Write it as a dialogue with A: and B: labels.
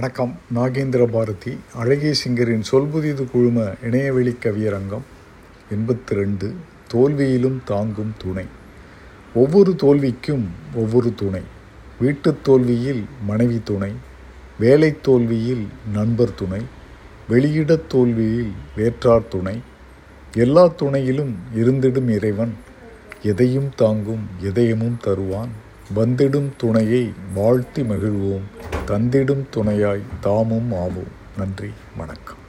A: வணக்கம். நாகேந்திர பாரதி அழகிய சிங்கரின் சொல்புதிது குழும இணையவெளி கவியரங்கம் எண்பத்தி ரெண்டு தோல்வியிலும் தாங்கும் துணை. ஒவ்வொரு தோல்விக்கும் ஒவ்வொரு துணை. வீட்டுத் தோல்வியில் மனைவி துணை வேலைத் தோல்வியில் நண்பர் துணை வெளியிடத் தோல்வியில் வேற்றார் துணை. எல்லா துணையிலும் இருந்திடும் இறைவன் எதையும் தாங்கும் இதயமும் தருவான். வந்திடும் துணையை வாழ்த்தி மகிழ்வோம். தந்திடும் துணையாய் தாமும் ஆவோம். நன்றி வணக்கம்.